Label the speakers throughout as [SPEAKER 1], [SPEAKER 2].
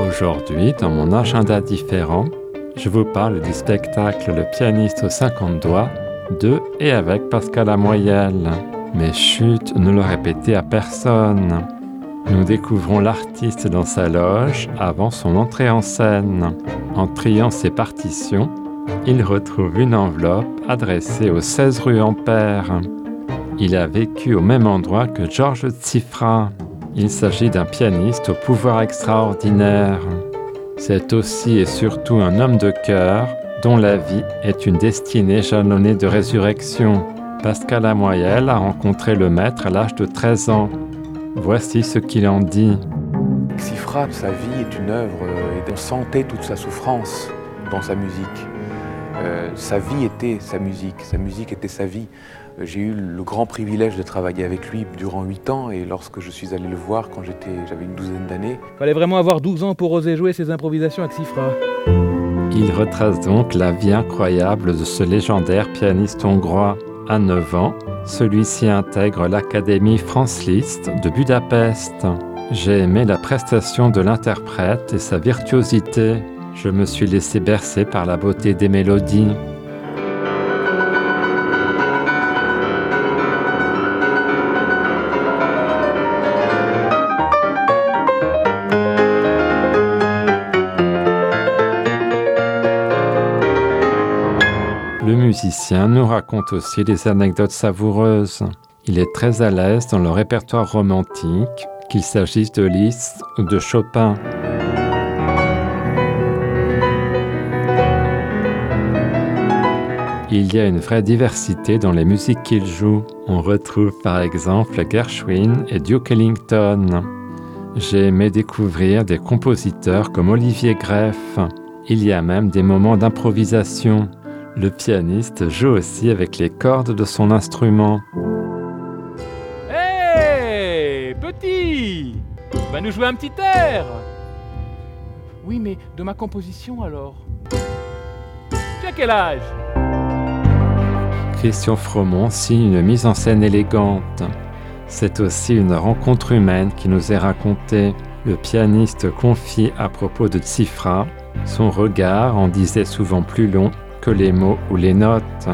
[SPEAKER 1] Aujourd'hui, dans mon agenda différent, je vous parle du spectacle Le pianiste aux 50 doigts de et avec Pascal Amoyel. Mais chut, ne le répétez à personne. Nous découvrons l'artiste dans sa loge avant son entrée en scène. En triant ses partitions, il retrouve une enveloppe adressée au 16 rue Ampère. Il a vécu au même endroit que Georges Tsifra. Il s'agit d'un pianiste au pouvoir extraordinaire. C'est aussi et surtout un homme de cœur dont la vie est une destinée jalonnée de résurrection. Pascal Amoyel a rencontré le maître à l'âge de 13 ans. Voici ce qu'il en dit.
[SPEAKER 2] Tsifra, sa vie est une œuvre euh, et on sentait toute sa souffrance dans sa musique. Euh, sa vie était sa musique, sa musique était sa vie. J'ai eu le grand privilège de travailler avec lui durant 8 ans et lorsque je suis allé le voir quand j'étais, j'avais une douzaine d'années,
[SPEAKER 3] Fallait vraiment avoir 12 ans pour oser jouer ses improvisations avec Sifra.
[SPEAKER 1] Il retrace donc la vie incroyable de ce légendaire pianiste hongrois. À 9 ans, celui-ci intègre l'Académie France Liszt de Budapest. J'ai aimé la prestation de l'interprète et sa virtuosité. Je me suis laissé bercer par la beauté des mélodies. Le musicien nous raconte aussi des anecdotes savoureuses. Il est très à l'aise dans le répertoire romantique, qu'il s'agisse de Liszt ou de Chopin. Il y a une vraie diversité dans les musiques qu'il joue. On retrouve par exemple Gershwin et Duke Ellington. J'ai aimé découvrir des compositeurs comme Olivier Greff. Il y a même des moments d'improvisation. Le pianiste joue aussi avec les cordes de son instrument.
[SPEAKER 3] Hé Petit Va nous jouer un petit air Oui, mais de ma composition alors? Tu as quel âge?
[SPEAKER 1] Christian Fromont signe une mise en scène élégante. C'est aussi une rencontre humaine qui nous est racontée. Le pianiste confie à propos de Tsifra, son regard en disait souvent plus long que les mots ou les notes.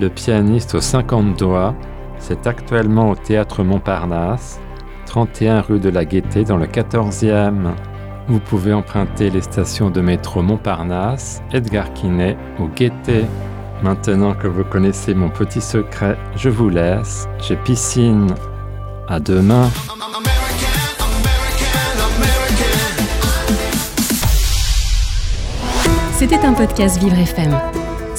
[SPEAKER 1] Le pianiste aux 50 doigts, c'est actuellement au théâtre Montparnasse, 31 rue de la Gaîté dans le 14e. Vous pouvez emprunter les stations de métro Montparnasse, Edgar Quinet ou Gaîté. Maintenant que vous connaissez mon petit secret, je vous laisse. J'ai piscine. À demain.
[SPEAKER 4] C'était un podcast Vivre FM.